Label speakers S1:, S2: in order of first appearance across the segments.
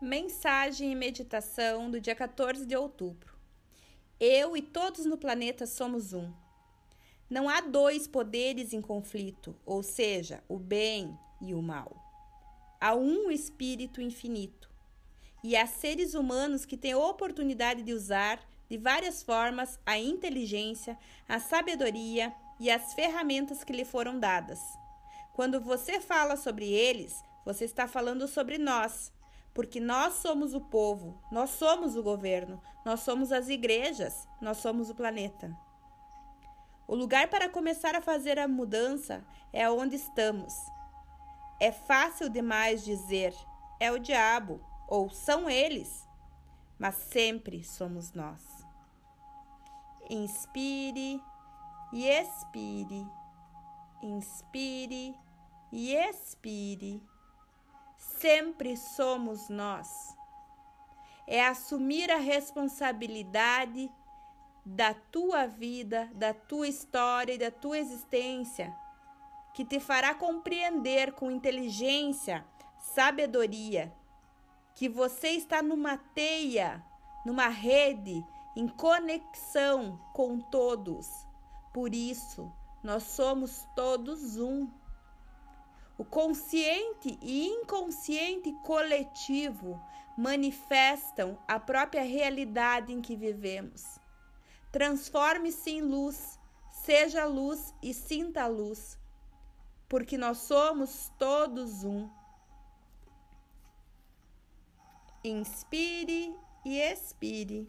S1: Mensagem e meditação do dia 14 de outubro. Eu e todos no planeta somos um. Não há dois poderes em conflito, ou seja, o bem e o mal. Há um espírito infinito. E há seres humanos que têm a oportunidade de usar de várias formas a inteligência, a sabedoria e as ferramentas que lhe foram dadas. Quando você fala sobre eles, você está falando sobre nós porque nós somos o povo, nós somos o governo, nós somos as igrejas, nós somos o planeta. O lugar para começar a fazer a mudança é onde estamos. É fácil demais dizer é o diabo ou são eles, mas sempre somos nós. Inspire e expire, inspire e expire sempre somos nós. É assumir a responsabilidade da tua vida, da tua história e da tua existência, que te fará compreender com inteligência, sabedoria, que você está numa teia, numa rede, em conexão com todos. Por isso, nós somos todos um. O consciente e inconsciente coletivo manifestam a própria realidade em que vivemos. Transforme-se em luz, seja luz e sinta luz, porque nós somos todos um. Inspire e expire.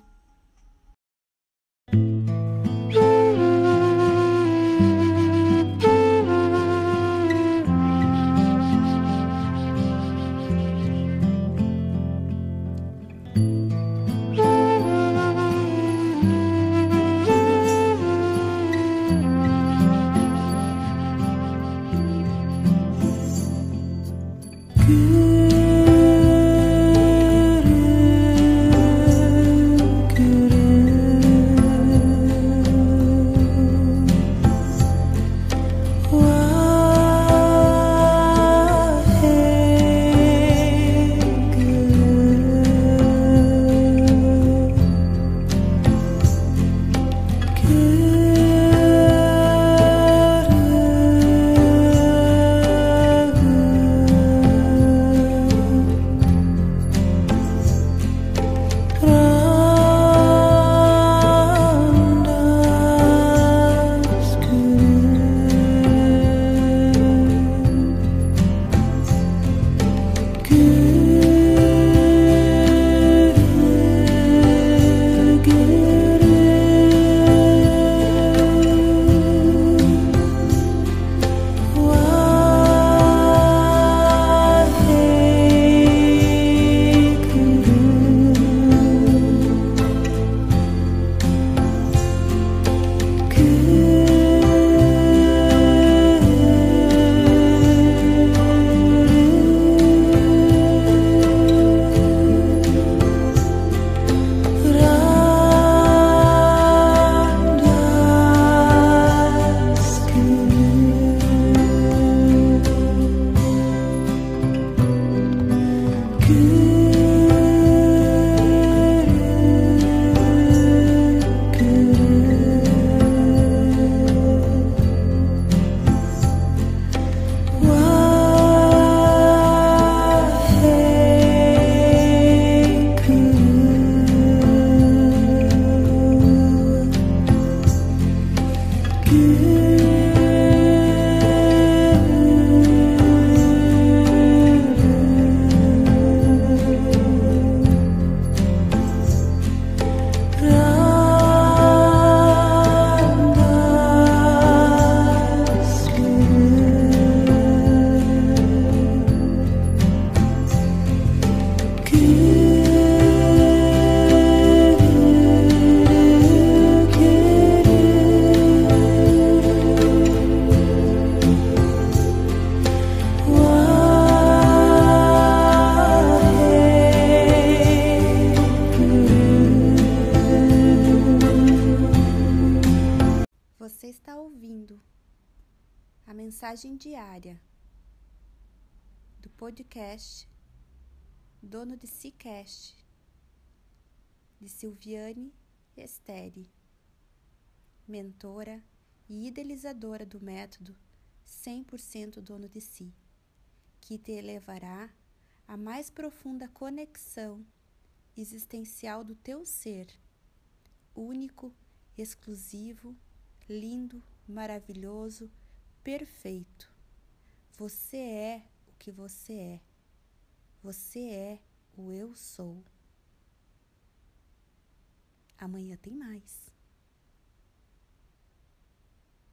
S2: Mensagem diária do podcast
S1: dono de Cicast, de Silviane Esteri, mentora e idealizadora do método 100% dono de si, que te elevará à mais profunda conexão existencial do teu ser, único, exclusivo, lindo, maravilhoso, perfeito. Você é o que você é. Você é o eu sou. Amanhã tem mais.